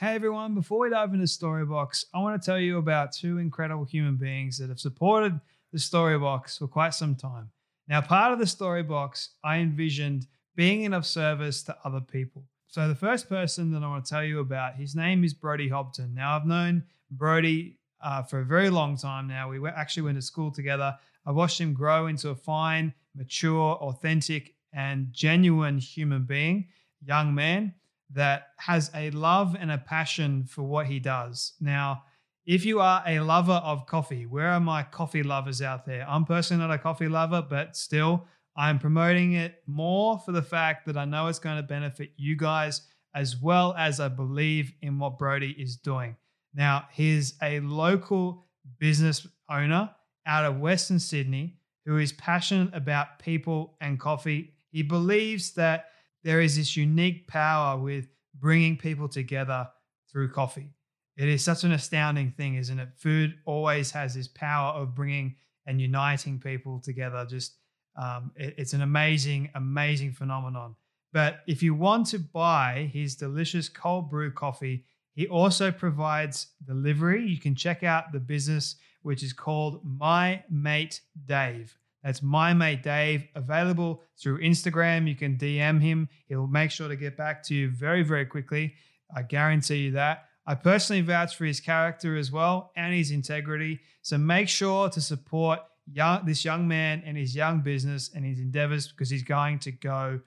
Hey everyone, before we dive into Storybox, I want to tell you about two incredible human beings that have supported the Storybox for quite some time. Now, part of the Storybox, I envisioned being in of service to other people. So, the first person that I want to tell you about, his name is Brody Hobton. Now, I've known Brody uh, for a very long time now. We actually went to school together. I watched him grow into a fine, mature, authentic, and genuine human being, young man that has a love and a passion for what he does. Now, if you are a lover of coffee, where are my coffee lovers out there? I'm personally not a coffee lover, but still, I'm promoting it more for the fact that I know it's going to benefit you guys as well as I believe in what Brody is doing. Now, he's a local business owner out of Western Sydney who is passionate about people and coffee. He believes that there is this unique power with bringing people together through coffee. It is such an astounding thing, isn't it? Food always has this power of bringing and uniting people together. Just um, it, it's an amazing, amazing phenomenon. But if you want to buy his delicious cold brew coffee, he also provides delivery. You can check out the business, which is called My Mate Dave. That's my mate Dave, available through Instagram. You can DM him. He'll make sure to get back to you very, very quickly. I guarantee you that. I personally vouch for his character as well and his integrity. So make sure to support young, this young man and his young business and his endeavors because he's going to go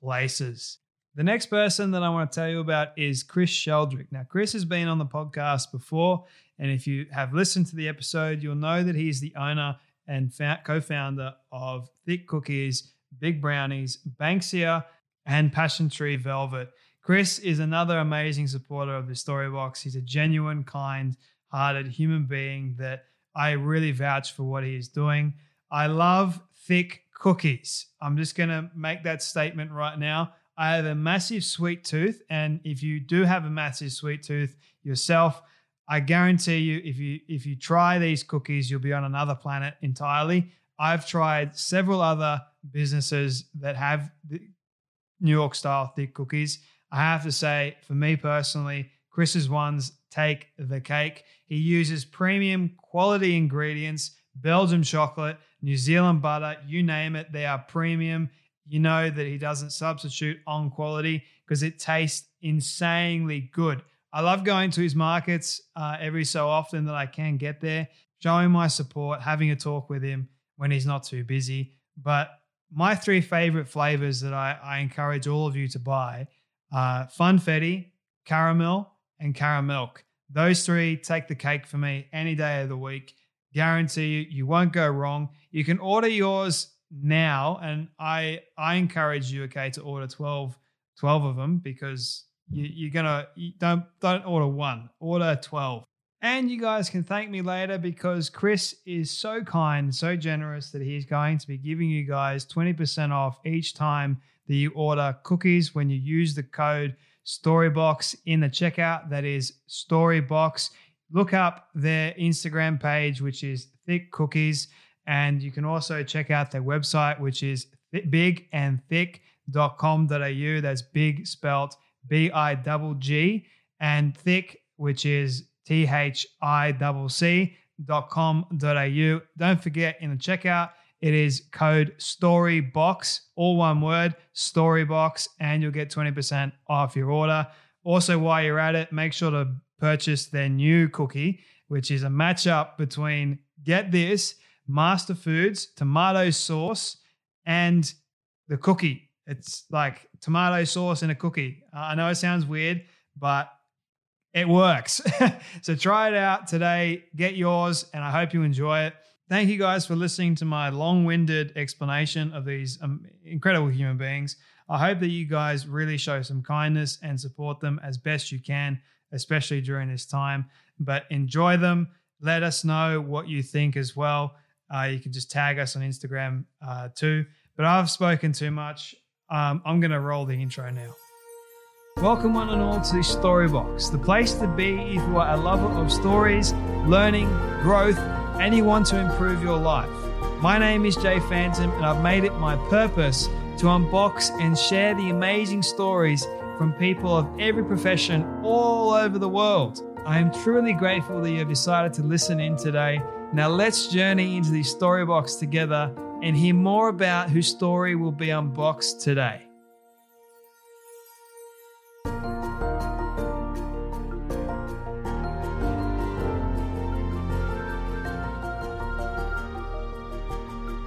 places. The next person that I want to tell you about is Chris Sheldrick. Now, Chris has been on the podcast before, and if you have listened to the episode, you'll know that he's the owner and co founder of Thick Cookies, Big Brownies, Banksia, and Passion Tree Velvet. Chris is another amazing supporter of the Storybox. He's a genuine, kind hearted human being that I really vouch for what he is doing. I love thick cookies. I'm just going to make that statement right now. I have a massive sweet tooth. And if you do have a massive sweet tooth yourself, I guarantee you, if you if you try these cookies, you'll be on another planet entirely. I've tried several other businesses that have New York style thick cookies. I have to say, for me personally, Chris's ones take the cake. He uses premium quality ingredients, Belgium chocolate, New Zealand butter, you name it, they are premium. You know that he doesn't substitute on quality because it tastes insanely good. I love going to his markets uh, every so often that I can get there, showing my support, having a talk with him when he's not too busy. But my three favorite flavors that I, I encourage all of you to buy are Funfetti, caramel, and caramilk. Those three take the cake for me any day of the week. Guarantee you, you won't go wrong. You can order yours now, and I I encourage you, okay, to order 12, 12 of them because you, are gonna you don't don't order one, order twelve. And you guys can thank me later because Chris is so kind, so generous that he's going to be giving you guys 20% off each time that you order cookies when you use the code Storybox in the checkout. That is Storybox. Look up their Instagram page, which is Thick Cookies. And you can also check out their website, which is bigandthick.com.au. That's big spelt B I double G, and thick, which is T H I double C dot com dot au. Don't forget in the checkout, it is code STORYBOX, all one word, STORYBOX, and you'll get 20% off your order. Also, while you're at it, make sure to purchase their new cookie, which is a matchup between, get this, Master Foods, tomato sauce, and the cookie It's like tomato sauce in a cookie. Uh, I know it sounds weird, but it works. so try it out today. Get yours, and I hope you enjoy it. Thank you guys for listening to my long winded explanation of these um, incredible human beings. I hope that you guys really show some kindness and support them as best you can, especially during this time. But enjoy them. Let us know what you think as well. Uh, you can just tag us on Instagram uh, too. But I've spoken too much. Um, I'm going to roll the intro now. Welcome, one and all, to Storybox, the place to be if you are a lover of stories, learning, growth, and you want to improve your life. My name is Jay Phantom, and I've made it my purpose to unbox and share the amazing stories from people of every profession all over the world. I am truly grateful that you have decided to listen in today. Now, let's journey into the Storybox together and hear more about whose story will be unboxed today.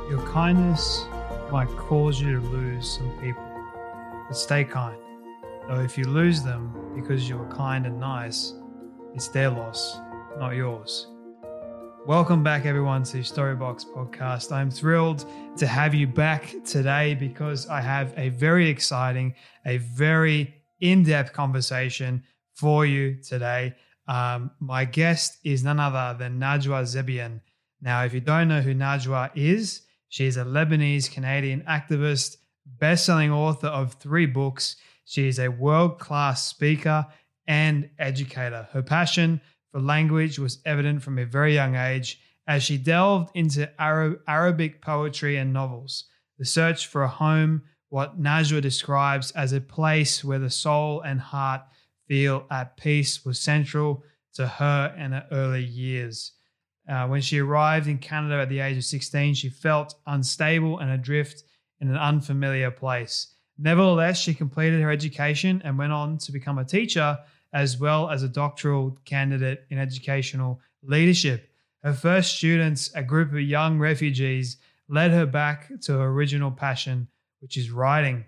Your kindness might cause you to lose some people, but stay kind. Though if you lose them because you were kind and nice, it's their loss, not yours. Welcome back, everyone, to Storybox Podcast. I'm thrilled to have you back today because I have a very exciting, a very in depth conversation for you today. Um, my guest is none other than Najwa Zebian. Now, if you don't know who Najwa is, she is a Lebanese Canadian activist, best selling author of three books. She is a world class speaker and educator. Her passion for language was evident from a very young age as she delved into Arab, Arabic poetry and novels. The search for a home, what Najwa describes as a place where the soul and heart feel at peace, was central to her in her early years. Uh, when she arrived in Canada at the age of 16, she felt unstable and adrift in an unfamiliar place. Nevertheless, she completed her education and went on to become a teacher as well as a doctoral candidate in educational leadership. Her first students, a group of young refugees, led her back to her original passion, which is writing.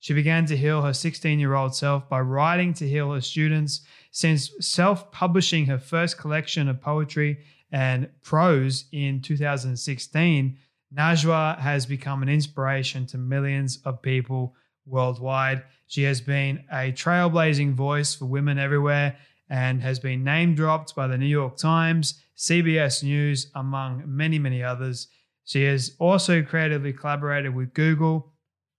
She began to heal her 16 year old self by writing to heal her students. Since self publishing her first collection of poetry and prose in 2016, Najwa has become an inspiration to millions of people worldwide. She has been a trailblazing voice for women everywhere and has been name dropped by the New York Times, CBS News, among many, many others. She has also creatively collaborated with Google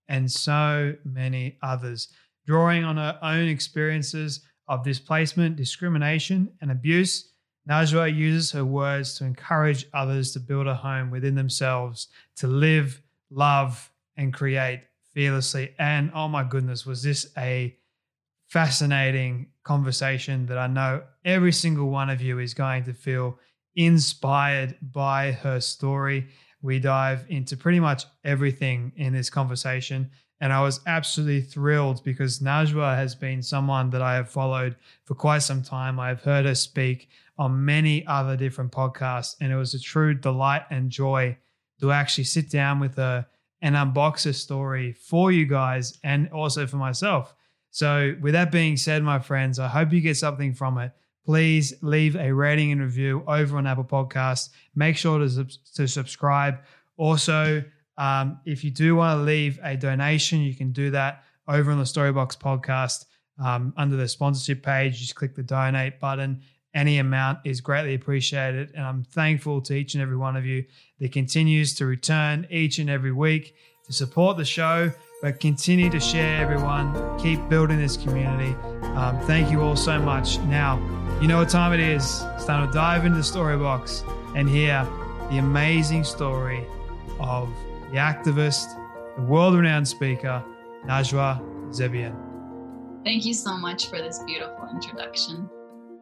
and so many others, drawing on her own experiences of displacement, discrimination, and abuse. Najwa uses her words to encourage others to build a home within themselves, to live, love, and create fearlessly. And oh my goodness, was this a fascinating conversation that I know every single one of you is going to feel inspired by her story. We dive into pretty much everything in this conversation. And I was absolutely thrilled because Najwa has been someone that I have followed for quite some time. I've heard her speak on many other different podcasts, and it was a true delight and joy to actually sit down with her and unbox a story for you guys and also for myself. So, with that being said, my friends, I hope you get something from it. Please leave a rating and review over on Apple Podcasts. Make sure to, to subscribe. Also, um, if you do want to leave a donation, you can do that over on the Storybox podcast um, under the sponsorship page. Just click the donate button. Any amount is greatly appreciated. And I'm thankful to each and every one of you that continues to return each and every week to support the show, but continue to share, everyone. Keep building this community. Um, thank you all so much. Now, you know what time it is. It's time to dive into the story box and hear the amazing story of the activist, the world renowned speaker, Najwa Zebian. Thank you so much for this beautiful introduction.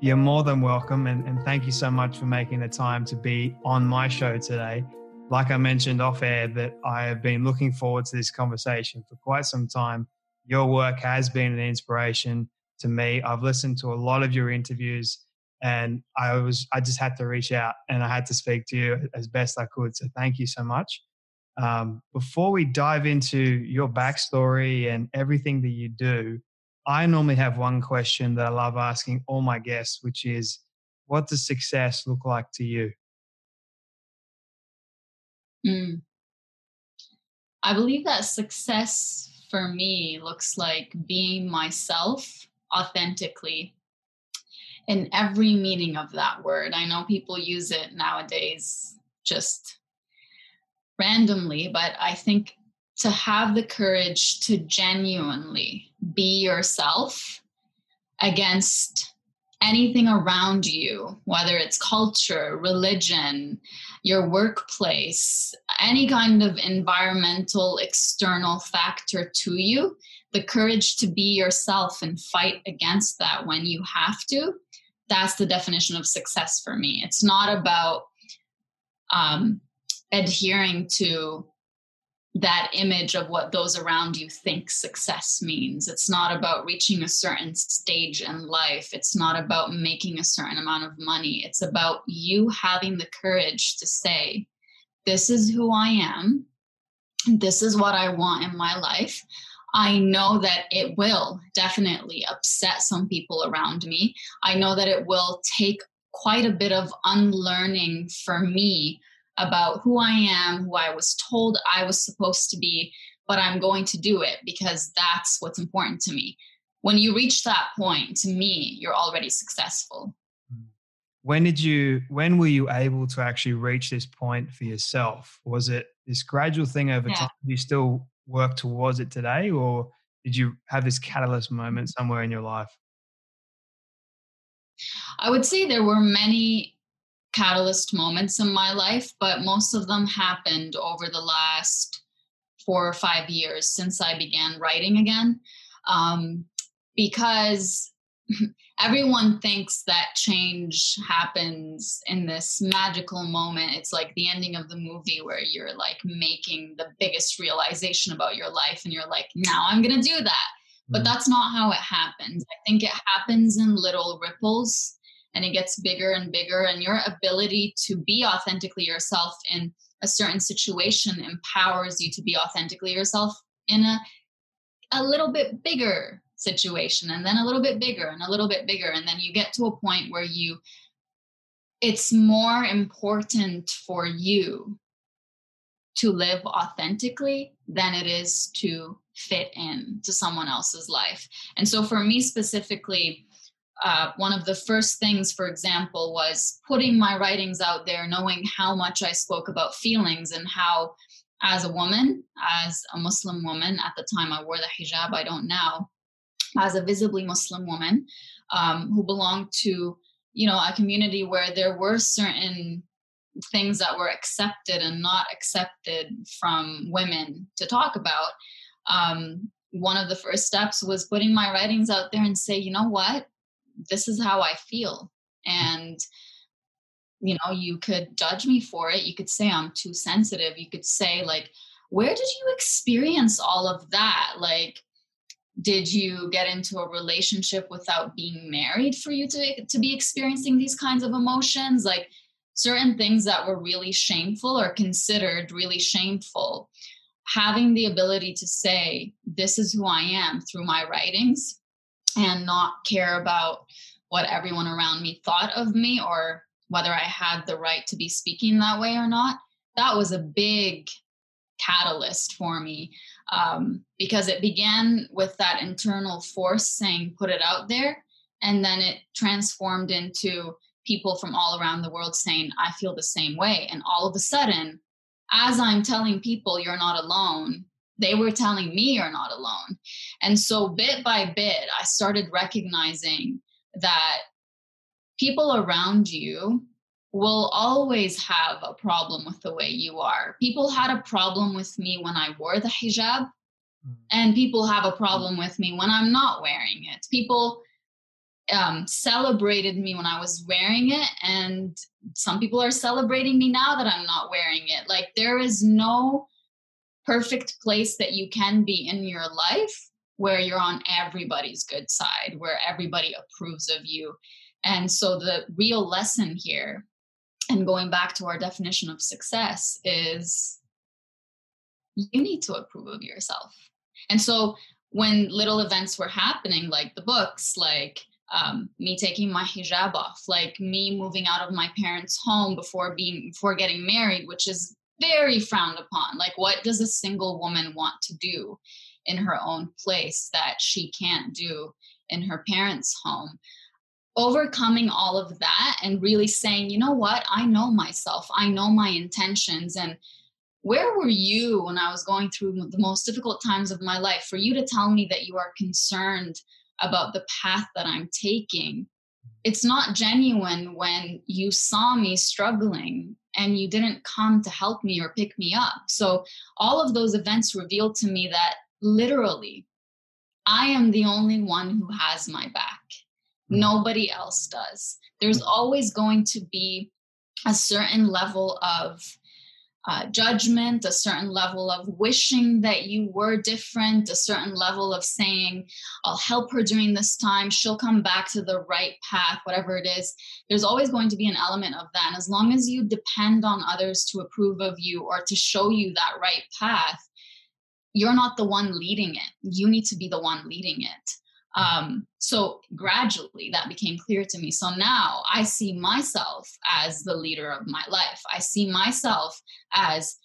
You're more than welcome. And, and thank you so much for making the time to be on my show today. Like I mentioned off air, that I have been looking forward to this conversation for quite some time. Your work has been an inspiration to me. I've listened to a lot of your interviews and I was I just had to reach out and I had to speak to you as best I could. So thank you so much. Um, before we dive into your backstory and everything that you do, I normally have one question that I love asking all my guests, which is what does success look like to you? Mm. I believe that success for me looks like being myself authentically in every meaning of that word. I know people use it nowadays just randomly, but I think to have the courage to genuinely be yourself against anything around you, whether it's culture, religion, your workplace, any kind of environmental external factor to you, the courage to be yourself and fight against that when you have to, that's the definition of success for me. It's not about um, adhering to that image of what those around you think success means. It's not about reaching a certain stage in life. It's not about making a certain amount of money. It's about you having the courage to say, This is who I am. This is what I want in my life. I know that it will definitely upset some people around me. I know that it will take quite a bit of unlearning for me about who I am, who I was told I was supposed to be, but I'm going to do it because that's what's important to me. When you reach that point, to me, you're already successful. When did you, when were you able to actually reach this point for yourself? Was it this gradual thing over yeah. time? You still work towards it today, or did you have this catalyst moment somewhere in your life? I would say there were many catalyst moments in my life, but most of them happened over the last four or five years since I began writing again. Um, because everyone thinks that change happens in this magical moment. It's like the ending of the movie where you're like making the biggest realization about your life and you're like, now I'm going to do that. But mm. that's not how it happens. I think it happens in little ripples and it gets bigger and bigger and your ability to be authentically yourself in a certain situation empowers you to be authentically yourself in a a little bit bigger situation and then a little bit bigger and a little bit bigger and then you get to a point where you it's more important for you to live authentically than it is to fit in to someone else's life. And so for me specifically uh, one of the first things, for example, was putting my writings out there, knowing how much I spoke about feelings and how, as a woman, as a Muslim woman, at the time I wore the hijab, I don't now, as a visibly Muslim woman um, who belonged to, you know, a community where there were certain things that were accepted and not accepted from women to talk about. Um, one of the first steps was putting my writings out there and say, you know what? This is how I feel. And, you know, you could judge me for it. You could say I'm too sensitive. You could say, like, where did you experience all of that? Like, did you get into a relationship without being married for you to, to be experiencing these kinds of emotions? Like, certain things that were really shameful or considered really shameful having the ability to say this is who i am through my writings and not care about what everyone around me thought of me or whether I had the right to be speaking that way or not. That was a big catalyst for me um, because it began with that internal force saying, put it out there. And then it transformed into people from all around the world saying, I feel the same way. And all of a sudden, as I'm telling people you're not alone, they were telling me you're not alone. And so bit by bit, I started recognizing that people around you will always have a problem with the way you are. People had a problem with me when I wore the hijab, mm. and people have a problem with me when I'm not wearing it. People um, celebrated me when I was wearing it, and some people are celebrating me now that I'm not wearing it. Like, there is no perfect place that you can be in your life where you're on everybody's good side, where everybody approves of you. And so the real lesson here, and going back to our definition of success, is you need to approve of yourself. And so when little events were happening, like the books, like um, me taking my hijab off, like me moving out of my parents' home before being before getting married, which is very frowned upon. Like, what does a single woman want to do in her own place that she can't do in her parents' home? Overcoming all of that and really saying, you know what, I know myself, I know my intentions, and where were you when I was going through the most difficult times of my life for you to tell me that you are concerned about the path that I'm taking? It's not genuine when you saw me struggling and you didn't come to help me or pick me up. So, all of those events revealed to me that literally, I am the only one who has my back. Hmm. Nobody else does. There's always going to be a certain level of uh, judgment, a certain level of wishing that you were different, a certain level of saying, I'll help her during this time, she'll come back to the right path, whatever it is. There's always going to be an element of that. And as long as you depend on others to approve of you or to show you that right path, you're not the one leading it. You need to be the one leading it. Um, so gradually that became clear to me. So now I see myself as the leader of my life. I see myself as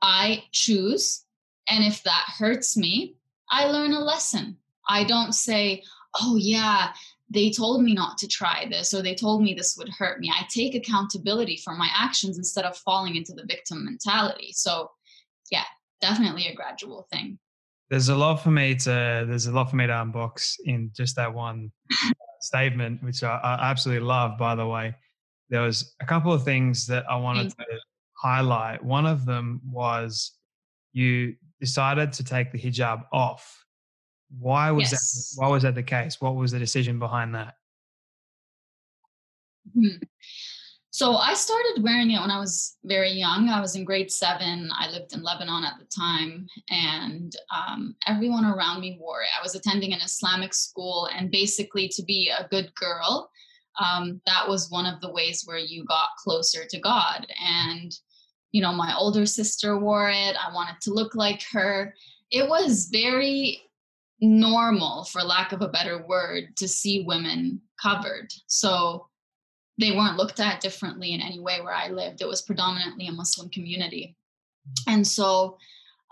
I choose. And if that hurts me, I learn a lesson. I don't say, oh, yeah, they told me not to try this or they told me this would hurt me. I take accountability for my actions instead of falling into the victim mentality. So, yeah, definitely a gradual thing there's a lot for me to there's a lot for me to unbox in just that one statement, which I, I, absolutely love. By the way, there was a couple of things that I wanted to highlight. One of them was you decided to take the hijab off. Why was yes. that? Why was that the case? What was the decision behind that? Hmm. So I started wearing it when I was very young. I was in grade seven. I lived in Lebanon at the time, and um, everyone around me wore it. I was attending an Islamic school, and basically, to be a good girl, um, that was one of the ways where you got closer to God. And, you know, my older sister wore it. I wanted to look like her. It was very normal, for lack of a better word, to see women covered. So, they weren't looked at differently in any way where I lived. It was predominantly a Muslim community. And so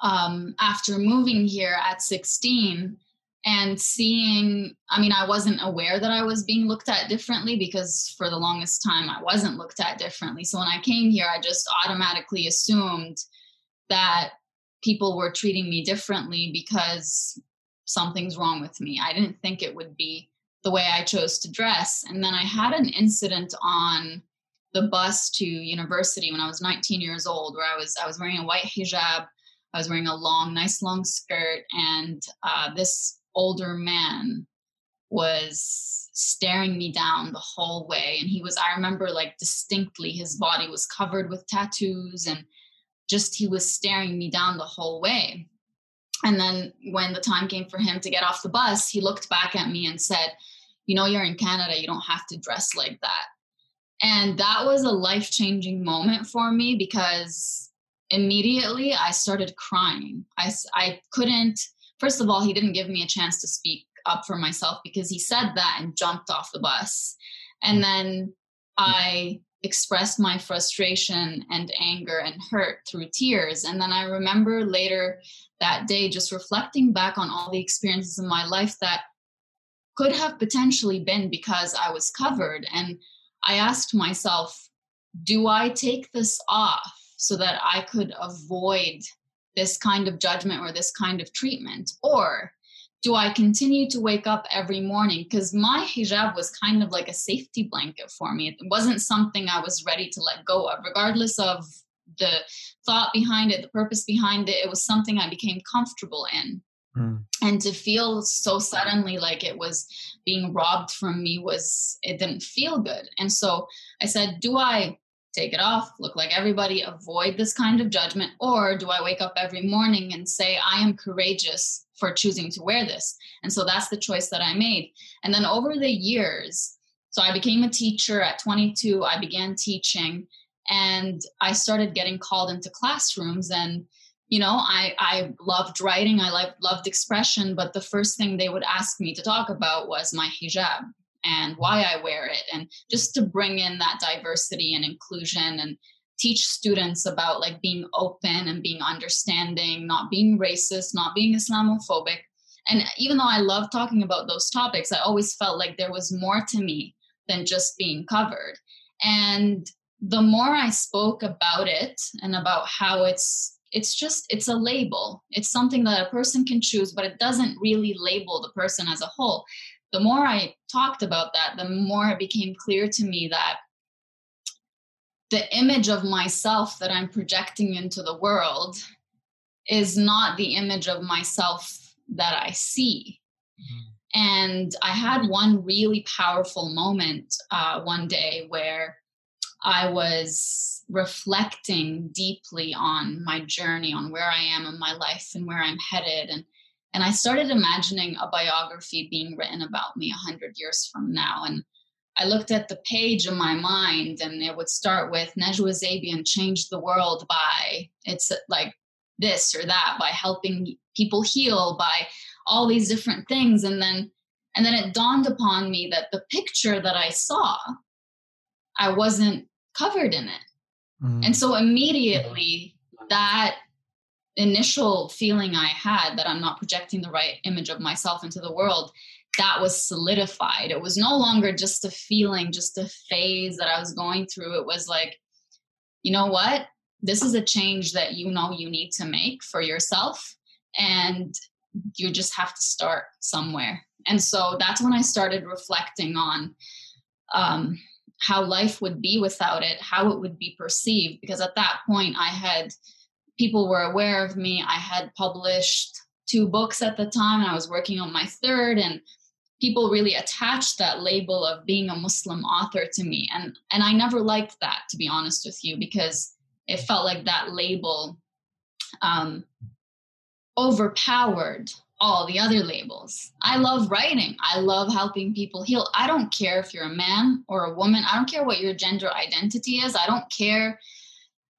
um, after moving here at 16 and seeing, I mean, I wasn't aware that I was being looked at differently because for the longest time I wasn't looked at differently. So when I came here, I just automatically assumed that people were treating me differently because something's wrong with me. I didn't think it would be the way I chose to dress. And then I had an incident on the bus to university when I was 19 years old, where I was I was wearing a white hijab, I was wearing a long, nice long skirt, and uh, this older man was staring me down the whole way. And he was I remember like distinctly his body was covered with tattoos and just he was staring me down the whole way. And then when the time came for him to get off the bus, he looked back at me and said, you know you're in Canada, you don't have to dress like that. And that was a life changing moment for me because immediately I started crying. I, I couldn't, first of all, he didn't give me a chance to speak up for myself because he said that and jumped off the bus. And then I expressed my frustration and anger and hurt through tears. And then I remember later that day just reflecting back on all the experiences in my life that could have potentially been because I was covered. And I asked myself, do I take this off so that I could avoid this kind of judgment or this kind of treatment? Or do I continue to wake up every morning? Because my hijab was kind of like a safety blanket for me. It wasn't something I was ready to let go of, regardless of the thought behind it, the purpose behind it. It was something I became comfortable in. Mm. And to feel so suddenly like it was being robbed from me was, it didn't feel good. And so I said, do I take it off, look like everybody, avoid this kind of judgment? Or do I wake up every morning and say, I am courageous for choosing to wear this? And so that's the choice that I made. And then over the years, so I became a teacher at 22, I began teaching and I started getting called into classrooms and you know i i loved writing i loved, loved expression but the first thing they would ask me to talk about was my hijab and why i wear it and just to bring in that diversity and inclusion and teach students about like being open and being understanding not being racist not being islamophobic. And even though i love talking about those topics i always felt like there was more to me than just being covered. And the more i spoke about it and about how it's it's just it's a label. It's something that a person can choose but it doesn't really label the person as a whole. The more i talked about that the more it became clear to me that the image of myself that i'm projecting into the world is not the image of myself that i see. Mm-hmm. and i had one really powerful moment uh, one day where I was reflecting deeply on my journey, on where I am in my life and where I'm headed. And, and I started imagining a biography being written about me a hundred years from now. And I looked at the page in my mind and it would start with Najwa Zebian changed the world by it's like this or that, by helping people heal, by all these different things. And then and then it dawned upon me that the picture that I saw I wasn't covered in it. Mm-hmm. And so immediately that initial feeling I had that I'm not projecting the right image of myself into the world, that was solidified. It was no longer just a feeling, just a phase that I was going through. It was like, you know what? This is a change that you know you need to make for yourself. And you just have to start somewhere. And so that's when I started reflecting on um, how life would be without it, how it would be perceived. Because at that point, I had people were aware of me. I had published two books at the time, I was working on my third, and people really attached that label of being a Muslim author to me. And and I never liked that, to be honest with you, because it felt like that label um, overpowered all the other labels. I love writing. I love helping people heal. I don't care if you're a man or a woman. I don't care what your gender identity is. I don't care.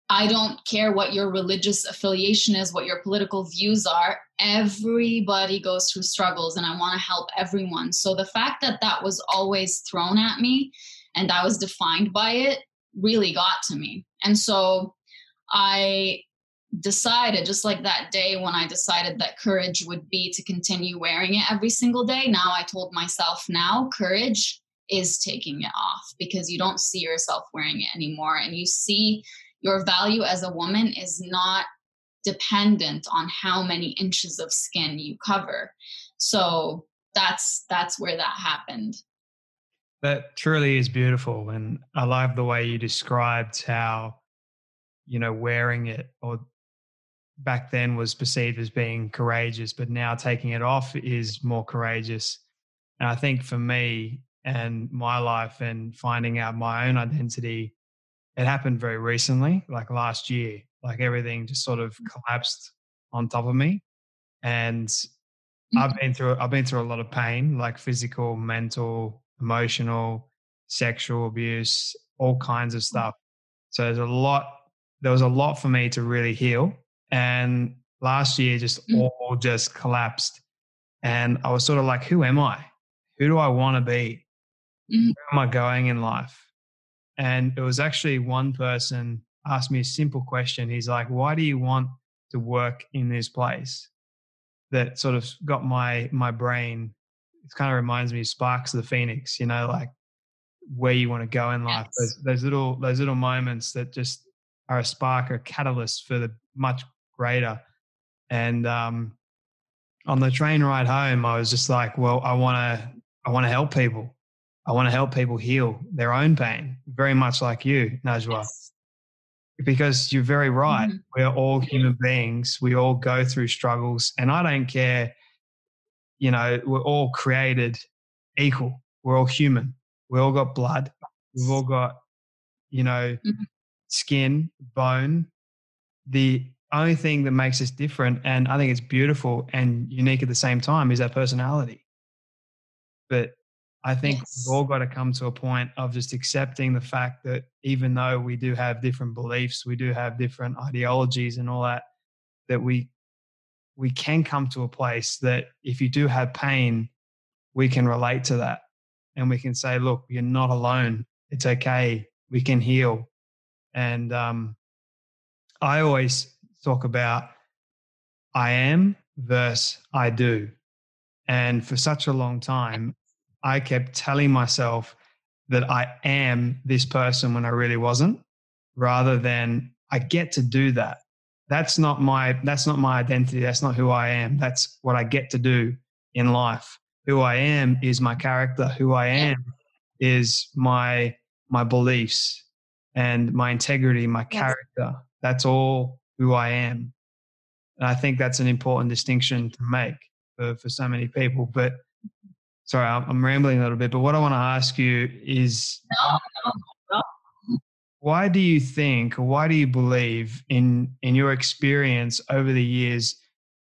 I don't care what your religious affiliation is, what your political views are. Everybody goes through struggles, and I want to help everyone. So the fact that that was always thrown at me and I was defined by it really got to me. And so I decided just like that day when i decided that courage would be to continue wearing it every single day now i told myself now courage is taking it off because you don't see yourself wearing it anymore. And you see your value as a woman is not dependent on how many inches of skin you cover. So that's that's where that happened. That truly is beautiful and i love the way you described how you know wearing it or back then was perceived as being courageous, but now taking it off is more courageous. And I think for me and my life and finding out my own identity, it happened very recently, like last year. Like everything just sort of mm. collapsed on top of me. And I've mm-hmm. been through I've been through a lot of pain, like physical, mental, emotional, sexual abuse, all kinds of mm. stuff. So there's a lot there was a lot for me to really heal and last year just mm. all just collapsed. And i was sort of like who am i? Who do i want to be? Mm. where am i going in life? And it was actually one person asked me a simple question. He's like why do you want to work in this place? That sort of got my my brain it kind of reminds me of sparks of the phoenix you know like where you want to go in life. Yes. those, those little those little moments that just are a spark or catalyst for the much greater. And um, on the train ride home, I was just like, well, I want to, I want to help people. I want to help people heal their own pain, very much like you, Najwa. Yes. Because you're very right. Mm-hmm. We're all human beings. We all go through struggles. And I don't care, you know, we're all created equal. We're all human. We all got blood. We've all got, you know, mm-hmm. skin, bone. The only thing that makes us different, and I think it's beautiful and unique at the same time, is our personality. But I think yes. we've all got to come to a point of just accepting the fact that even though we do have different beliefs, we do have different ideologies and all that, that we we can come to a place that if you do have pain, we can relate to that and we can say, look, you're not alone. It's okay. We can heal. And um, I always talk about I am versus I do. And for such a long time, I kept telling myself that I am this person when I really wasn't, rather than I get to do that. That's not my that's not my identity. That's not who I am. That's what I get to do in life. Who I am is my character. Who I am is my my beliefs and my integrity, my character. That's all who I am. And I think that's an important distinction to make for, for so many people. But sorry, I'm, rambling a little bit. But what I want to ask you is why do you think, why do you believe in in your experience over the years?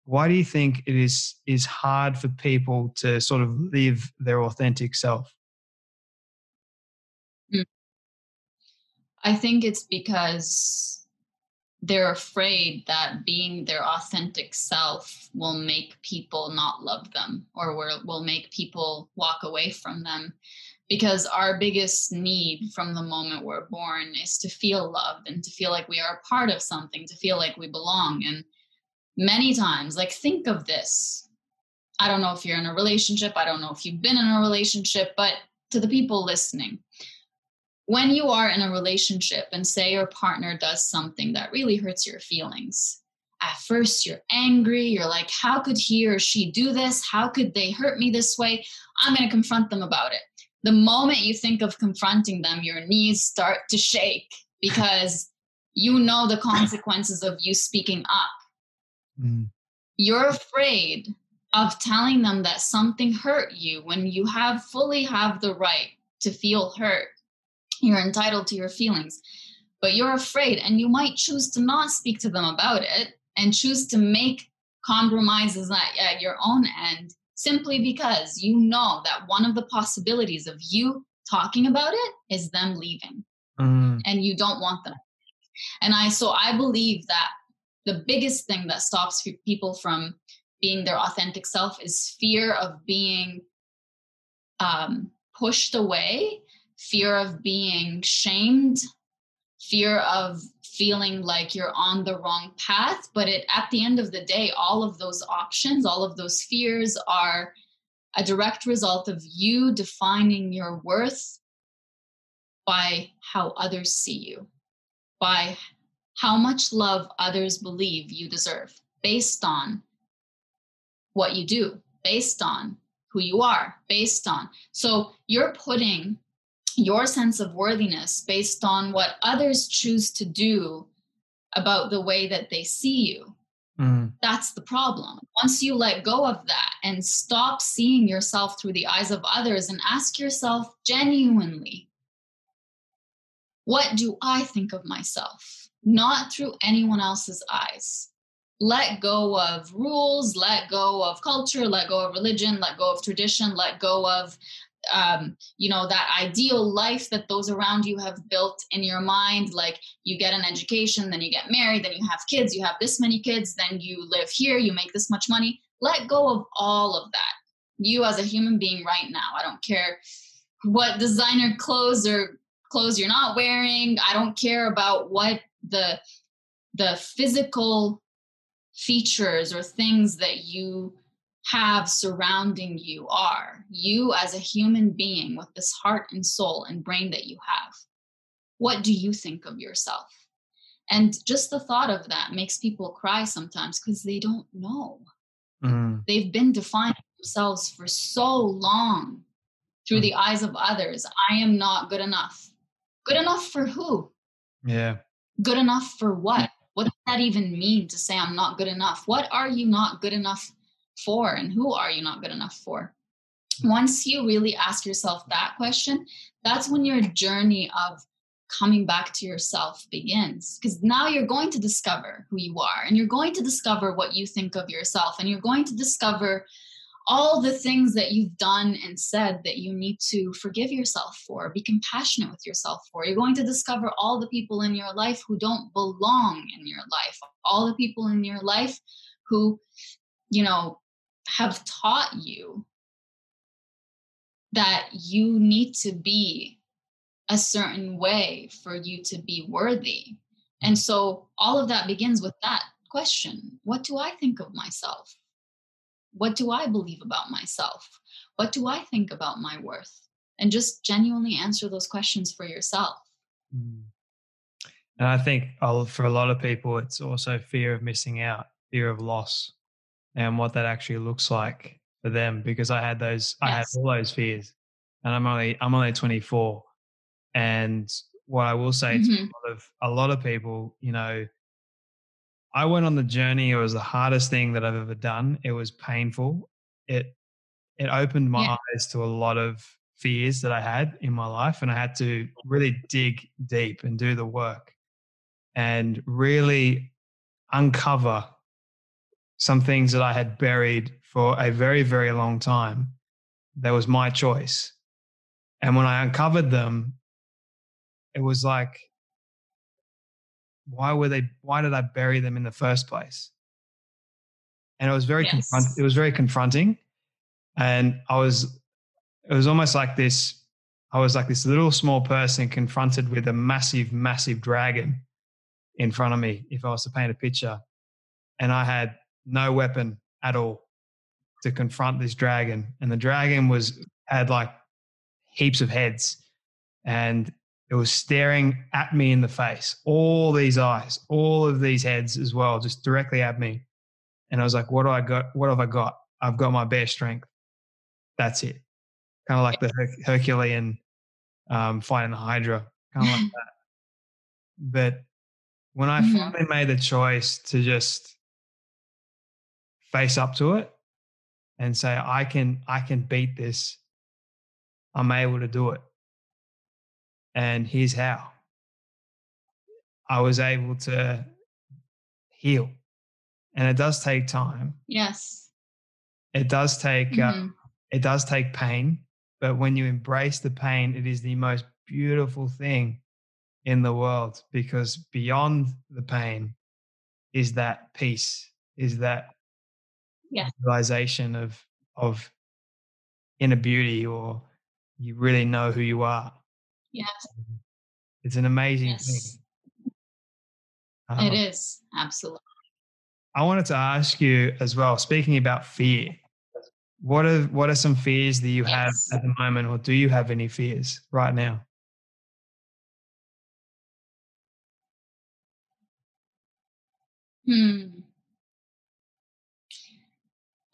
Why do you think it is is hard for people to sort of live their authentic self? Hmm. I think it's because they're afraid that being their authentic self will make people not love them or will, make people walk away from them. Because our biggest need from the moment we're born is to feel loved and to feel like we are a part of something to feel like we belong. And many times like think of this. I don't know if you're in a relationship i don't know if you've been in a relationship but to the people listening when you are in a relationship and say your partner does something that really hurts your feelings, at first you're angry. You're like, how could he or she do this? How could they hurt me this way? I'm going to confront them about it. The moment you think of confronting them, your knees start to shake because you know the consequences of you speaking up. Mm. You're afraid of telling them that something hurt you when you have fully have the right to feel hurt you're entitled to your feelings, but you're afraid, and you might choose to not speak to them about it and choose to make compromises at, your own end simply because you know that one of the possibilities of you talking about it is them leaving mm. and you don't want them and i so i believe that the biggest thing that stops people from being their authentic self is fear of being um, pushed away fear of being shamed, fear of feeling like you're on the wrong path. But it, at the end of the day, all of those options, all of those fears are a direct result of you defining your worth by how others see you, by how much love others believe you deserve based on what you do, based on who you are, based on. So you're putting your sense of worthiness based on what others choose to do about the way that they see you. Mm. That's the problem. Once you let go of that and stop seeing yourself through the eyes of others and ask yourself genuinely, what do I think of myself? Not through anyone else's eyes. Let go of rules, let go of culture, let go of religion, let go of tradition, let go of um, you know that ideal life that those around you have built in your mind like you get an education then you get married then you have kids you have this many kids then you live here you make this much money. Let go of all of that. You as a human being right now i don't care what designer clothes or clothes you're not wearing i don't care about what the the physical features or things that you have surrounding you are you as a human being with this heart and soul and brain that you have. What do you think of yourself? And just the thought of that makes people cry sometimes because they don't know. Mm-hmm. they've been defining themselves for so long through mm-hmm. the eyes of others. I am not good enough. Good enough for who? Yeah. Good enough for what? What does that even mean to say i'm not good enough? What are you not good enough for and who are you not good enough for? Once you really ask yourself that question, that's when your journey of coming back to yourself begins. Because now you're going to discover who you are and you're going to discover what you think of yourself and you're going to discover all the things that you've done and said that you need to forgive yourself for, be compassionate with yourself for. You're going to discover all the people in your life who don't belong in your life, all the people in your life who, you know, have taught you that you need to be a certain way for you to be worthy. And so all of that begins with that question What do I think of myself? What do I believe about myself? What do I think about my worth? And just genuinely answer those questions for yourself. Mm. And I think for a lot of people, it's also fear of missing out, fear of loss, and what that actually looks like for them. Because I had those, yes. I had all those fears, and I'm only I'm only 24. And what I will say mm-hmm. to a lot of a lot of people, you know, I went on the journey. It was the hardest thing that I've ever done. It was painful. It it opened my yeah. eyes to a lot of fears that I had in my life, and I had to really dig deep and do the work, and really uncover some things that I had buried for a very very long time. That was my choice, and when I uncovered them, it was like why were they why did i bury them in the first place and it was very yes. confront, it was very confronting and i was it was almost like this i was like this little small person confronted with a massive massive dragon in front of me if i was to paint a picture and i had no weapon at all to confront this dragon and the dragon was had like heaps of heads and it was staring at me in the face, all these eyes, all of these heads as well, just directly at me. And I was like, what do I got? What have I got? I've got my bare strength. That's it. Kind of like the Her- Herculean um, fighting the Hydra, kind of like that. But when I mm-hmm. finally made the choice to just face up to it and say, I can, I can beat this, I'm able to do it and here's how I was able to heal. And it does take time. Yes. It does take uh, mm-hmm. uh, it does take pain, but when you embrace the pain, it is the most beautiful thing in the world because beyond the pain is that peace, is that yeah. realization of of inner beauty or you really know who you are. Yes. It's an amazing yes. thing. Um, it is, absolutely. I wanted to ask you as well, speaking about fear, what are what are some fears that you yes. have at the moment, or do you have any fears right now? Hmm.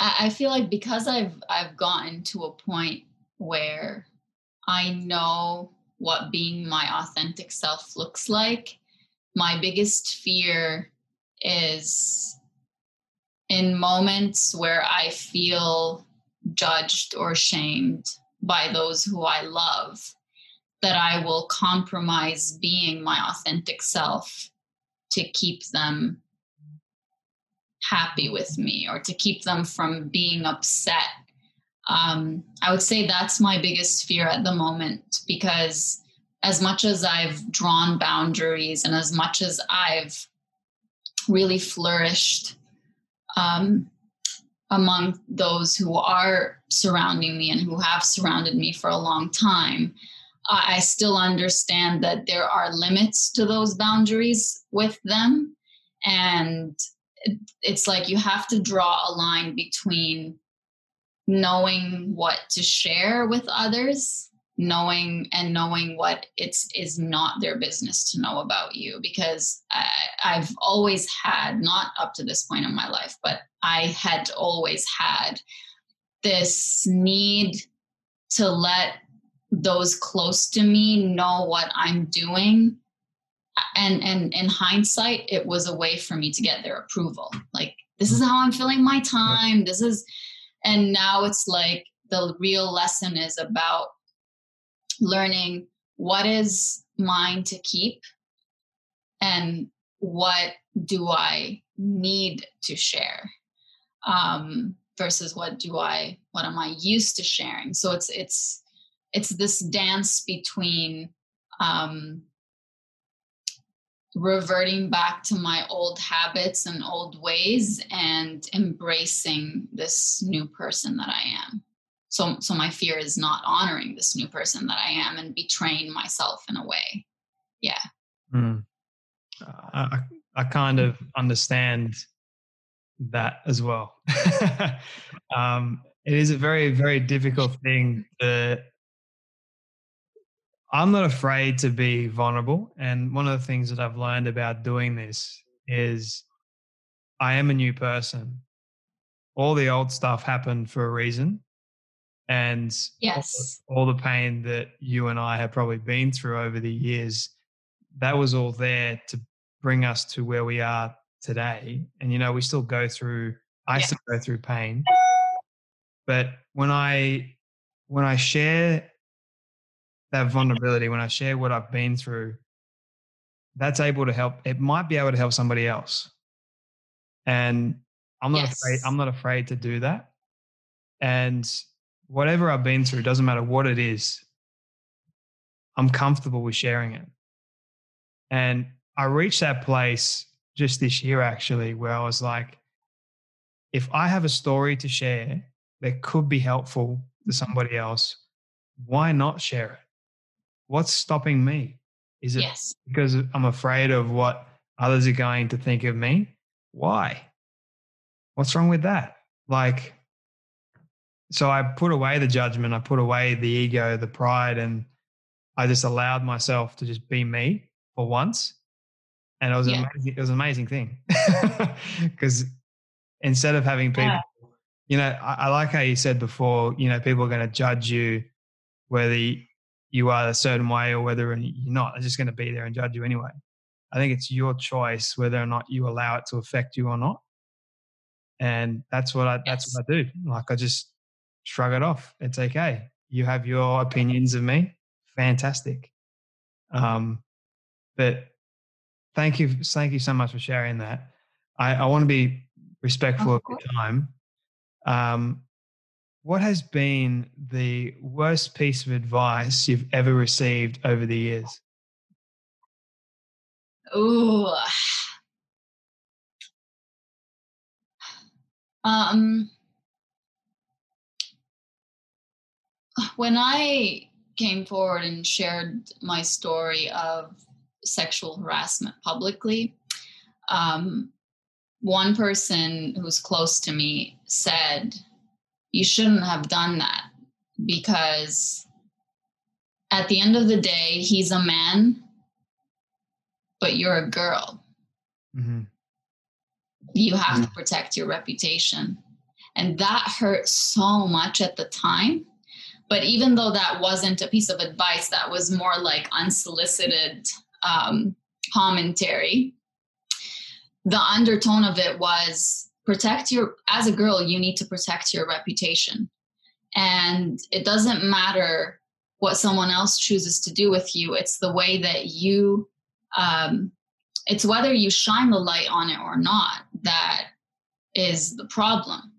I, feel like because I've I've gotten to a point where I know what being my authentic self looks like. My biggest fear is in moments where I feel judged or shamed by those who I love, that I will compromise being my authentic self to keep them happy with me or to keep them from being upset um, I would say that's my biggest fear at the moment because as much as I've drawn boundaries and as much as I've really flourished um, among those who are surrounding me and who have surrounded me for a long time, I still understand that there are limits to those boundaries with them. And it's like you have to draw a line between knowing what to share with others knowing and knowing what it's is not their business to know about you. Because I, i've always had not up to this point in my life but i had always had this need to let those close to me know what i'm doing and and in hindsight it was a way for me to get their approval like this is how i'm filling my time this is and now it's like the real lesson is about learning what is mine to keep and what do I need to share. Um, versus what do I what am I used to sharing? So it's it's it's this dance between um, reverting back to my old habits and old ways and embracing this new person that I am. So, so my fear is not honoring this new person that I am and betraying myself in a way. Yeah. Mm. I, I kind of understand that as well. um, it is a very, very difficult thing to I'm not afraid to be vulnerable. And one of the things that I've learned about doing this is I am a new person. All the old stuff happened for a reason. And yes, all, all the pain that you and I have probably been through over the years, that was all there to bring us to where we are today. And, you know, we still go through, I still go through pain. But when I, when I share that vulnerability, when I share what I've been through, that's able to help. It might be able to help somebody else. And I'm not yes. afraid, I'm not afraid to do that. And whatever I've been through, doesn't matter what it is, I'm comfortable with sharing it. And I reached that place just this year actually, where I was like, if I have a story to share that could be helpful to somebody else, why not share it? What's stopping me? Is it yes. because I'm afraid of what others are going to think of me? Why? What's wrong with that? Like, so I put away the judgment, I put away the ego, the pride, and I just allowed myself to just be me for once. And it was yeah. amazing. It was an amazing thing because instead of having people, yeah. you know, I, I, like how you said before, you know, people are going to judge you whether you are a certain way or whether you're not. They're just going to be there and judge you anyway. I think it's your choice whether or not you allow it to affect you or not. And that's what I that's what I do. Like I just shrug it off. It's okay. You have your opinions of me. Fantastic. Um, but thank you, thank you so much for sharing that. I, I want to be respectful of, of your time. Um, what has been the worst piece of advice you've ever received over the years? Ooh. Um, when I came forward and shared my story of sexual harassment publicly, um, one person who's close to me said, you shouldn't have done that because at the end of the day, he's a man, but you're a girl. Mm-hmm. You have mm-hmm. to protect your reputation. And that hurt so much at the time. But even though that wasn't a piece of advice, that was more like unsolicited um, commentary, the undertone of it was protect your as a girl you need to protect your reputation. And it doesn't matter what someone else chooses to do with you. It's the way that you um, it's whether you shine the light on it or not that is the problem.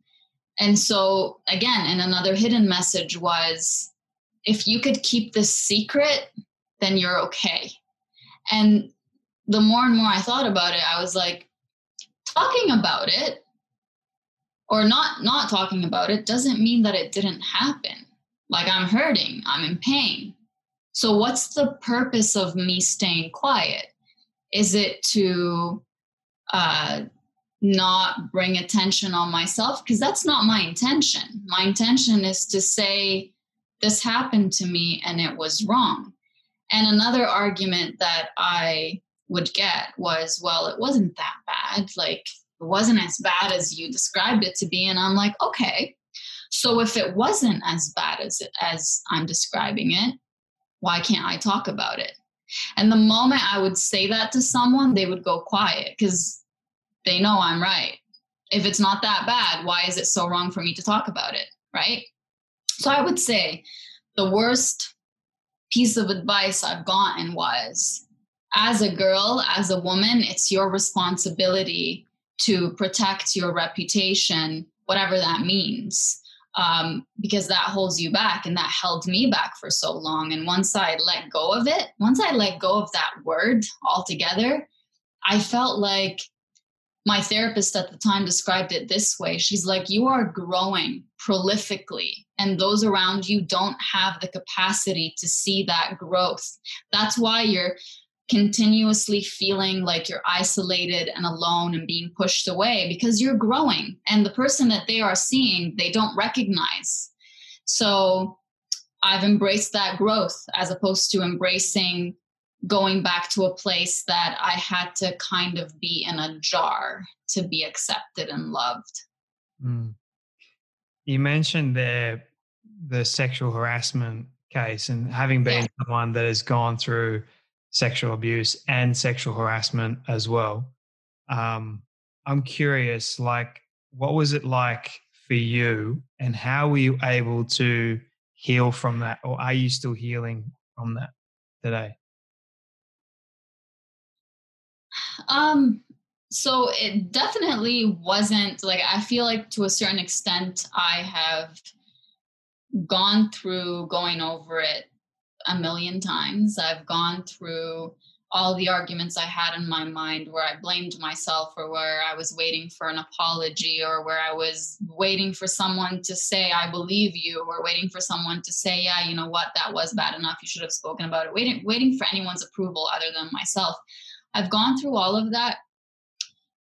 And so again and another hidden message was if you could keep this secret then you're okay. And the more and more i thought about it i was like talking about it or not not talking about it doesn't mean that it didn't happen. Like i'm hurting i'm in pain. So what's the purpose of me staying quiet? Is it to uh, not bring attention on myself? Because that's not my intention. My intention is to say this happened to me and it was wrong. And another argument that i would get was well it wasn't that bad. Like wasn't as bad as you described it to be and i'm like okay. So if it wasn't as bad as as i'm describing it why can't i talk about it? And the moment i would say that to someone they would go quiet because they know i'm right. If it's not that bad why is it so wrong for me to talk about it right? So i would say the worst piece of advice i've gotten was as a girl as a woman it's your responsibility to protect your reputation whatever that means um, because that holds you back and that held me back for so long. And once I let go of it, once I let go of that word altogether, I felt like my therapist at the time described it this way she's like you are growing prolifically and those around you don't have the capacity to see that growth that's why you're continuously feeling like you're isolated and alone and being pushed away because you're growing and the person that they are seeing they don't recognize so i've embraced that growth as opposed to embracing going back to a place that i had to kind of be in a jar to be accepted and loved mm. you mentioned there the sexual harassment case and having been yeah. someone that has gone through sexual abuse and sexual harassment as well. Um, I'm curious, like, what was it like for you, and how were you able to heal from that, or are you still healing from that today? Um, so it definitely wasn't like I feel like to a certain extent I have gone through going over it a million times. I've gone through all the arguments I had in my mind where I blamed myself or where I was waiting for an apology or where I was waiting for someone to say, I believe you, or waiting for someone to say, yeah, you know what, that was bad enough. You should have spoken about it. Waiting, waiting for anyone's approval other than myself. I've gone through all of that.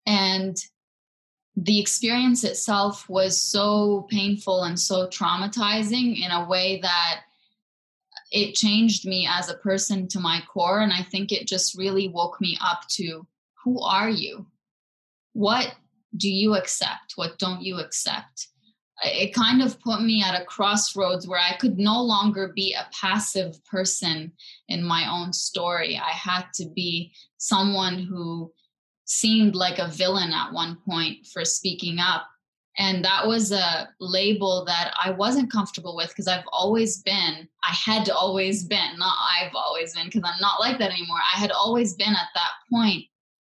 And the experience itself was so painful and so traumatizing in a way that it changed me as a person to my core. And I think it just really woke me up to who are you? What do you accept? What don't you accept? It kind of put me at a crossroads where I could no longer be a passive person in my own story. I had to be someone who seemed like a villain at one point for speaking up and that was a label that I wasn't comfortable with because I've always been, I had always been, not I've always been, because I'm not like that anymore. I had always been at that point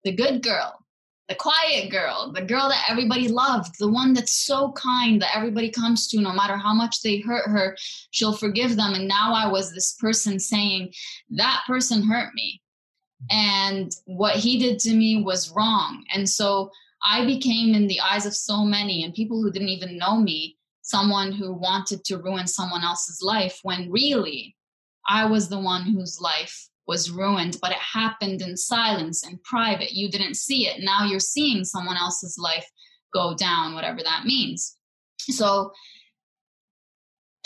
the good girl, the quiet girl, the girl that everybody loved, the one that's so kind that everybody comes to, no matter how much they hurt her, she'll forgive them. And now I was this person saying, that person hurt me. And what he did to me was wrong. And so I became, in the eyes of so many and people who didn't even know me, someone who wanted to ruin someone else's life when really I was the one whose life was ruined, but it happened in silence and private. You didn't see it. Now you're seeing someone else's life go down, whatever that means. So,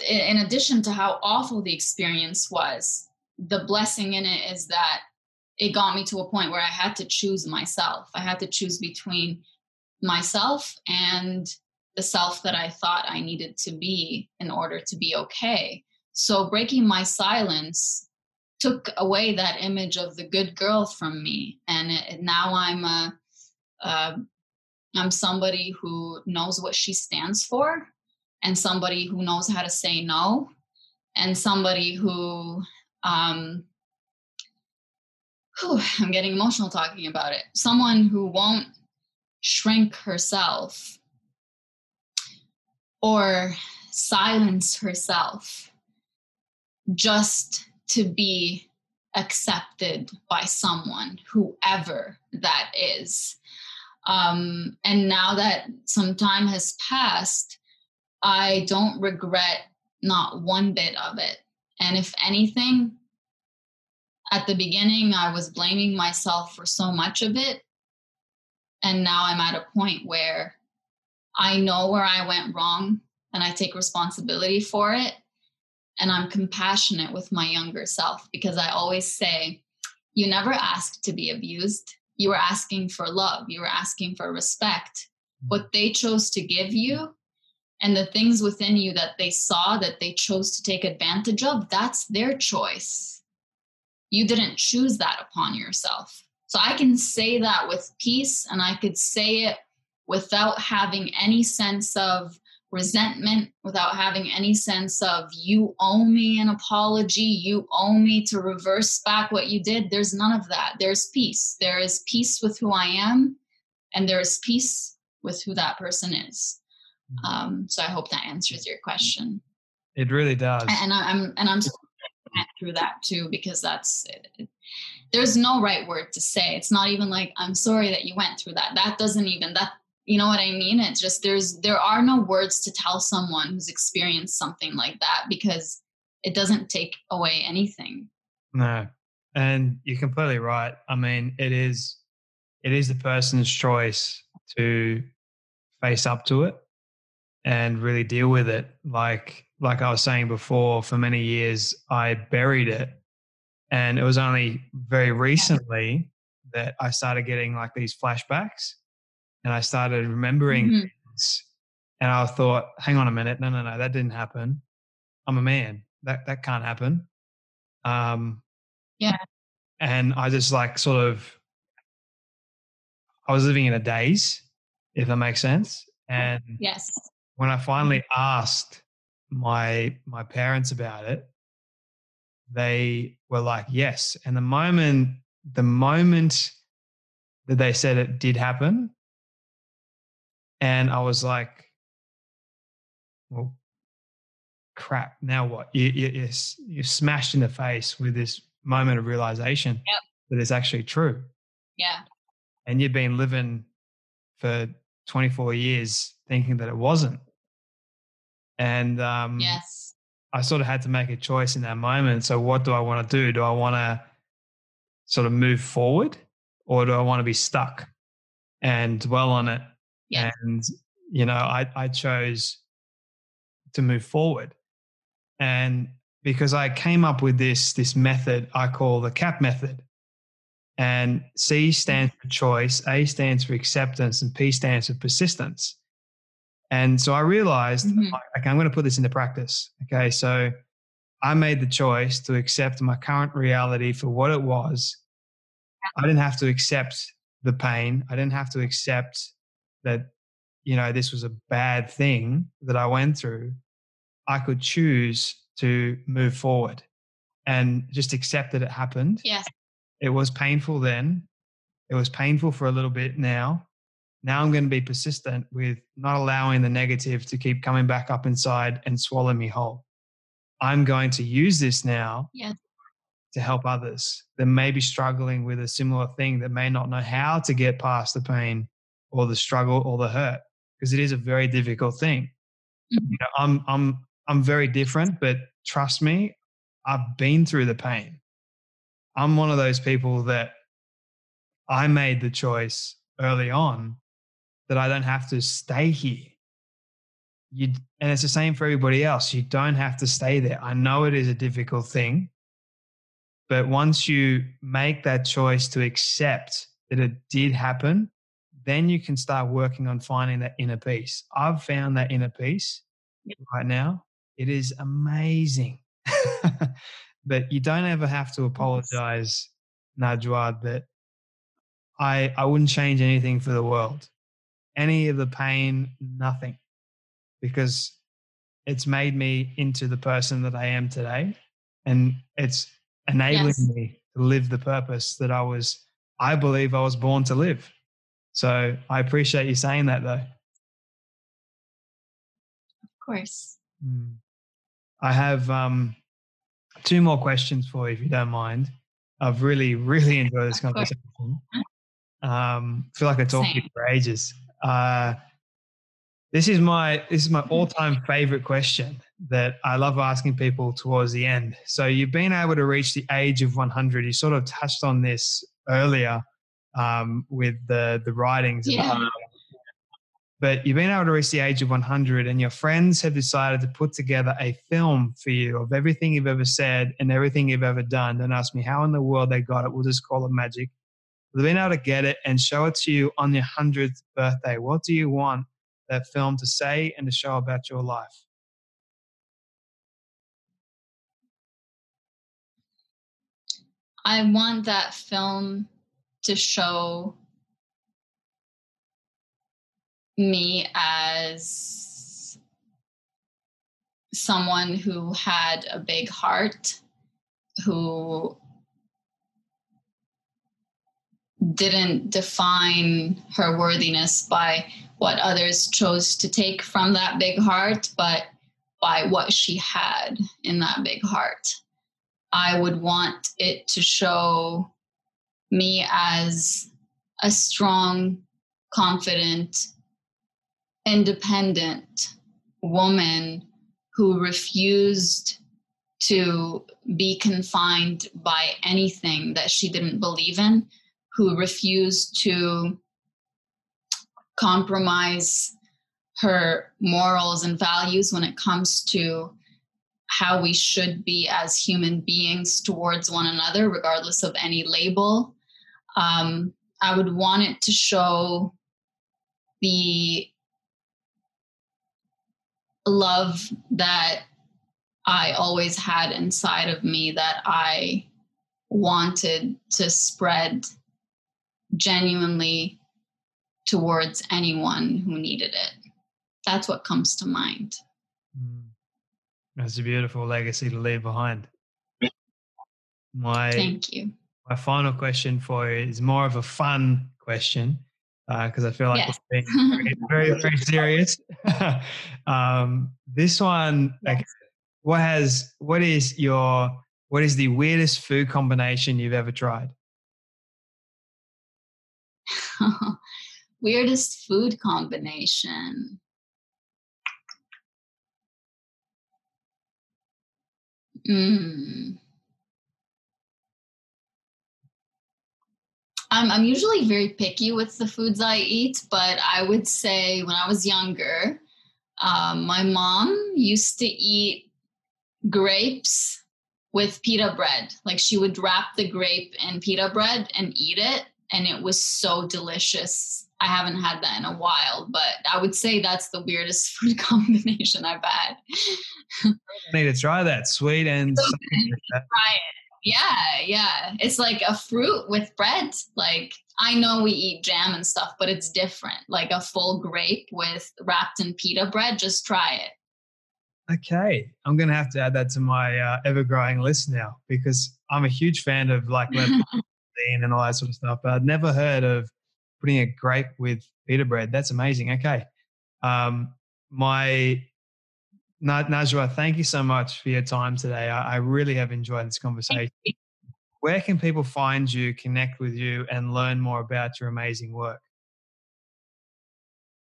in addition to how awful the experience was, the blessing in it is that it got me to a point where I had to choose myself. I had to choose between myself and the self that I thought I needed to be in order to be okay. So breaking my silence took away that image of the good girl from me, and it, now I'm a, a I'm somebody who knows what she stands for, and somebody who knows how to say no, and somebody who um, I'm getting emotional talking about it. Someone who won't shrink herself or silence herself just to be accepted by someone, whoever that is. Um, and now that some time has passed, I don't regret not one bit of it. And if anything, at the beginning, I was blaming myself for so much of it. And now I'm at a point where I know where I went wrong and I take responsibility for it. And I'm compassionate with my younger self because I always say, you never asked to be abused. You were asking for love, you were asking for respect. What they chose to give you and the things within you that they saw that they chose to take advantage of, that's their choice you didn't choose that upon yourself. So I can say that with peace and I could say it without having any sense of resentment, without having any sense of you owe me an apology, you owe me to reverse back what you did. There's none of that. There's peace. There is peace with who I am, and there is peace with who that person is. Mm. Um, so I hope that answers your question. It really does. And I'm and I'm through that too because that's it, there's no right word to say. It's not even like I'm sorry that you went through that. That doesn't even that you know what I mean? It's just there's there are no words to tell someone who's experienced something like that because it doesn't take away anything. No. And you're completely right. I mean, it is it is the person's choice to face up to it and really deal with it. Like like I was saying before, for many years I buried it. And it was only very recently that I started getting like these flashbacks and I started remembering mm-hmm. things. And I thought, hang on a minute, no, no, no, that didn't happen. I'm a man. That that can't happen. Um, yeah. And I just like sort of, I was living in a daze, if that makes sense. And yes, when I finally mm-hmm. asked my my parents about it, they were like, yes. And the moment the moment that they said it did happen, and I was like, well, crap, now what? You, you, you're, smashed in the face with this moment of realization yep. that it's actually true. Yeah. And you've been living for 24 years thinking that it wasn't. And um, yes, I sort of had to make a choice in that moment. So, what do I want to do? Do I want to sort of move forward or do I want to be stuck and dwell on it yeah. And, you know, I, I chose to move forward. And because I came up with this, this method I call the CAP method. And C stands for choice, A stands for acceptance, and P stands for persistence. And so I realized, mm-hmm. okay, I'm going to put this into practice. Okay. So I made the choice to accept my current reality for what it was. I didn't have to accept the pain. I didn't have to accept that you know this was a bad thing that I went through, I could choose to move forward and just accept that it happened. Yes. It was painful then. It was painful for a little bit now. Now I'm going to be persistent with not allowing the negative to keep coming back up inside and swallow me whole. I'm going to use this now yes. to help others that may be struggling with a similar thing that may not know how to get past the pain or the struggle or the hurt because it is a very difficult thing. Mm-hmm. You know, I'm I'm I'm very different, but trust me, I've been through the pain. I'm one of those people that I made the choice early on that I don't have to stay here. You and it's the same for everybody else. You don't have to stay there. I know it is a difficult thing, but once you make that choice to accept that it did happen then you can start working on finding that inner peace. I've found that inner peace right now. It is amazing. but you don't ever have to apologize, Najwa, that I I wouldn't change anything for the world. Any of the pain, nothing. Because it's made me into the person that I am today. And it's enabling yes. me to live the purpose that I was, I believe I was born to live. So I appreciate you saying that though. Of course. Mm. I have um, two more questions for you, if you don't mind. I've really, really enjoyed this conversation. Um, I feel like I talked to you for ages. Uh, this is my this is my all time favorite question that I love asking people towards the end. So you've been able to reach the age of 100. You sort of touched on this earlier um, with the the writings. Yeah. But you've been able to reach the age of 100, and your friends have decided to put together a film for you of everything you've ever said and everything you've ever done. Don't ask me how in the world they got it. We'll just call it magic. Been able to get it and show it to you on your 100th birthday. What do you want that film to say and to show about your life? I want that film to show me as someone who had a big heart, who didn't define her worthiness by what others chose to take from that big heart, but by what she had in that big heart. I would want it to show me as a strong, confident, independent woman who refused to be confined by anything that she didn't believe in, who refused to compromise her morals and values when it comes to how we should be as human beings towards one another, regardless of any label. Um, I would want it to show the love that I always had inside of me that I wanted to spread genuinely towards anyone who needed it. That's what comes to mind. Mm. That's a beautiful legacy to leave behind. My thank you. My final question for you is more of a fun question because uh, I feel like yes. it's very, very, very serious. um, this one, yes. like, what has, what is your, what is the weirdest food combination you've ever tried? weirdest food combination. Mm. I'm, I'm usually very picky with the foods I eat, but I would say when I was younger, um, my mom used to eat grapes with pita bread. Like she would wrap the grape in pita bread and eat it, and it was so delicious. I haven't had that in a while, but I would say that's the weirdest food combination I've had. I need to try that sweet and so try it. Yeah, yeah. It's like a fruit with bread. Like I know we eat jam and stuff, but it's different. Like a full grape with wrapped in pita bread. Just try it. Okay, I'm gonna have to add that to my uh, ever-growing list now because I'm a huge fan of like and all that sort of stuff. But I'd never heard of putting a grape with pita bread. That's amazing. Okay, um, my Najwa, thank you so much for your time today. I, I really have enjoyed this conversation. Where can people find you, connect with you, and learn more about your amazing work?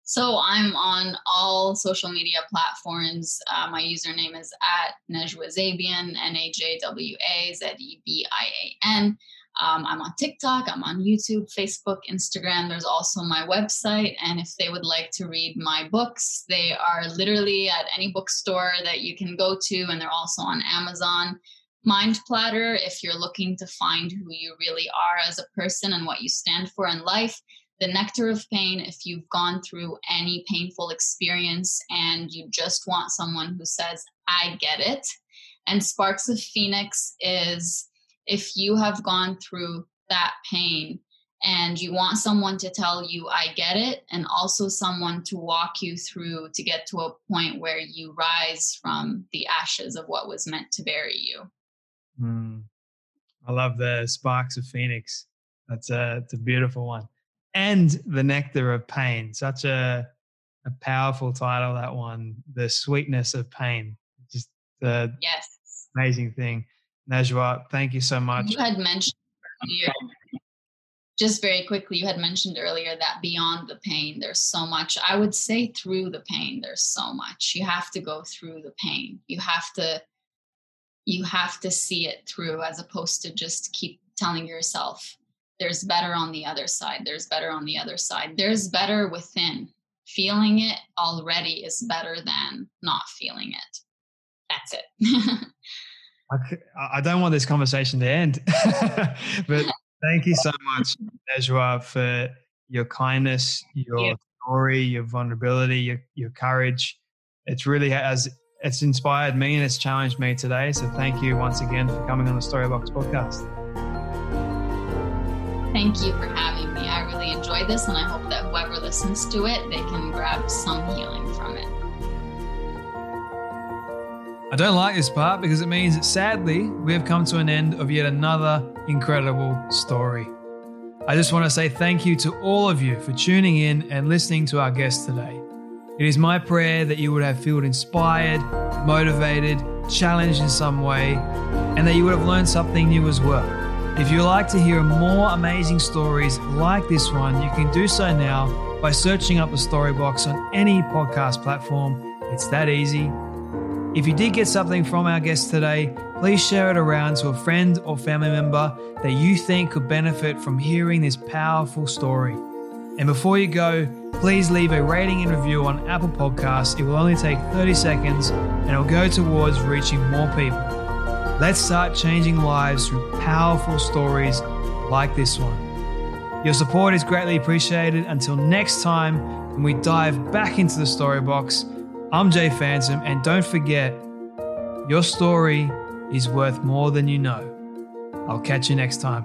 So I'm on all social media platforms. Uh, my username is at Najwa Zebian, N A J W A Z E B I A N. Um, I'm on TikTok, I'm on YouTube, Facebook, Instagram. There's also my website. And if they would like to read my books, they are literally at any bookstore that you can go to, and they're also on Amazon. Mind Platter, if you're looking to find who you really are as a person and what you stand for in life. The Nectar of Pain, if you've gone through any painful experience and you just want someone who says, I get it. And Sparks of Phoenix is if you have gone through that pain and you want someone to tell you i get it and also someone to walk you through to get to a point where you rise from the ashes of what was meant to bury you. Mm. i love the sparks of phoenix. That's a, it's a beautiful one. And the nectar of pain. Such a a powerful title that one. The sweetness of pain. Just the yes. amazing thing Najwa, thank you so much. You had mentioned earlier, just very quickly, you had mentioned earlier that beyond the pain, there's so much. I would say through the pain, there's so much. You have to go through the pain. You have to you have to see it through as opposed to just keep telling yourself there's better on the other side. There's better on the other side. There's better within. Feeling it already is better than not feeling it. That's it. I, I don't want this conversation to end, but thank you so much, Najwa, for your kindness, your yeah. story, your vulnerability, your, your courage. It's really has it's inspired me and it's challenged me today. So thank you once again for coming on the Storybox podcast. Thank you for having me. I really enjoyed this, and I hope that whoever listens to it, they can grab some healing I don't like this part because it means that sadly we have come to an end of yet another incredible story. I just want to say thank you to all of you for tuning in and listening to our guest today. It is my prayer that you would have felt inspired, motivated, challenged in some way, and that you would have learned something new as well. If you'd like to hear more amazing stories like this one, you can do so now by searching up the Storybox on any podcast platform. It's that easy. If you did get something from our guest today, please share it around to a friend or family member that you think could benefit from hearing this powerful story. And before you go, please leave a rating and review on Apple Podcasts. It will only take 30 seconds and it'll go towards reaching more people. Let's start changing lives through powerful stories like this one. Your support is greatly appreciated. Until next time, when we dive back into the story box, I'm Jay Phantom, and don't forget, your story is worth more than you know. I'll catch you next time.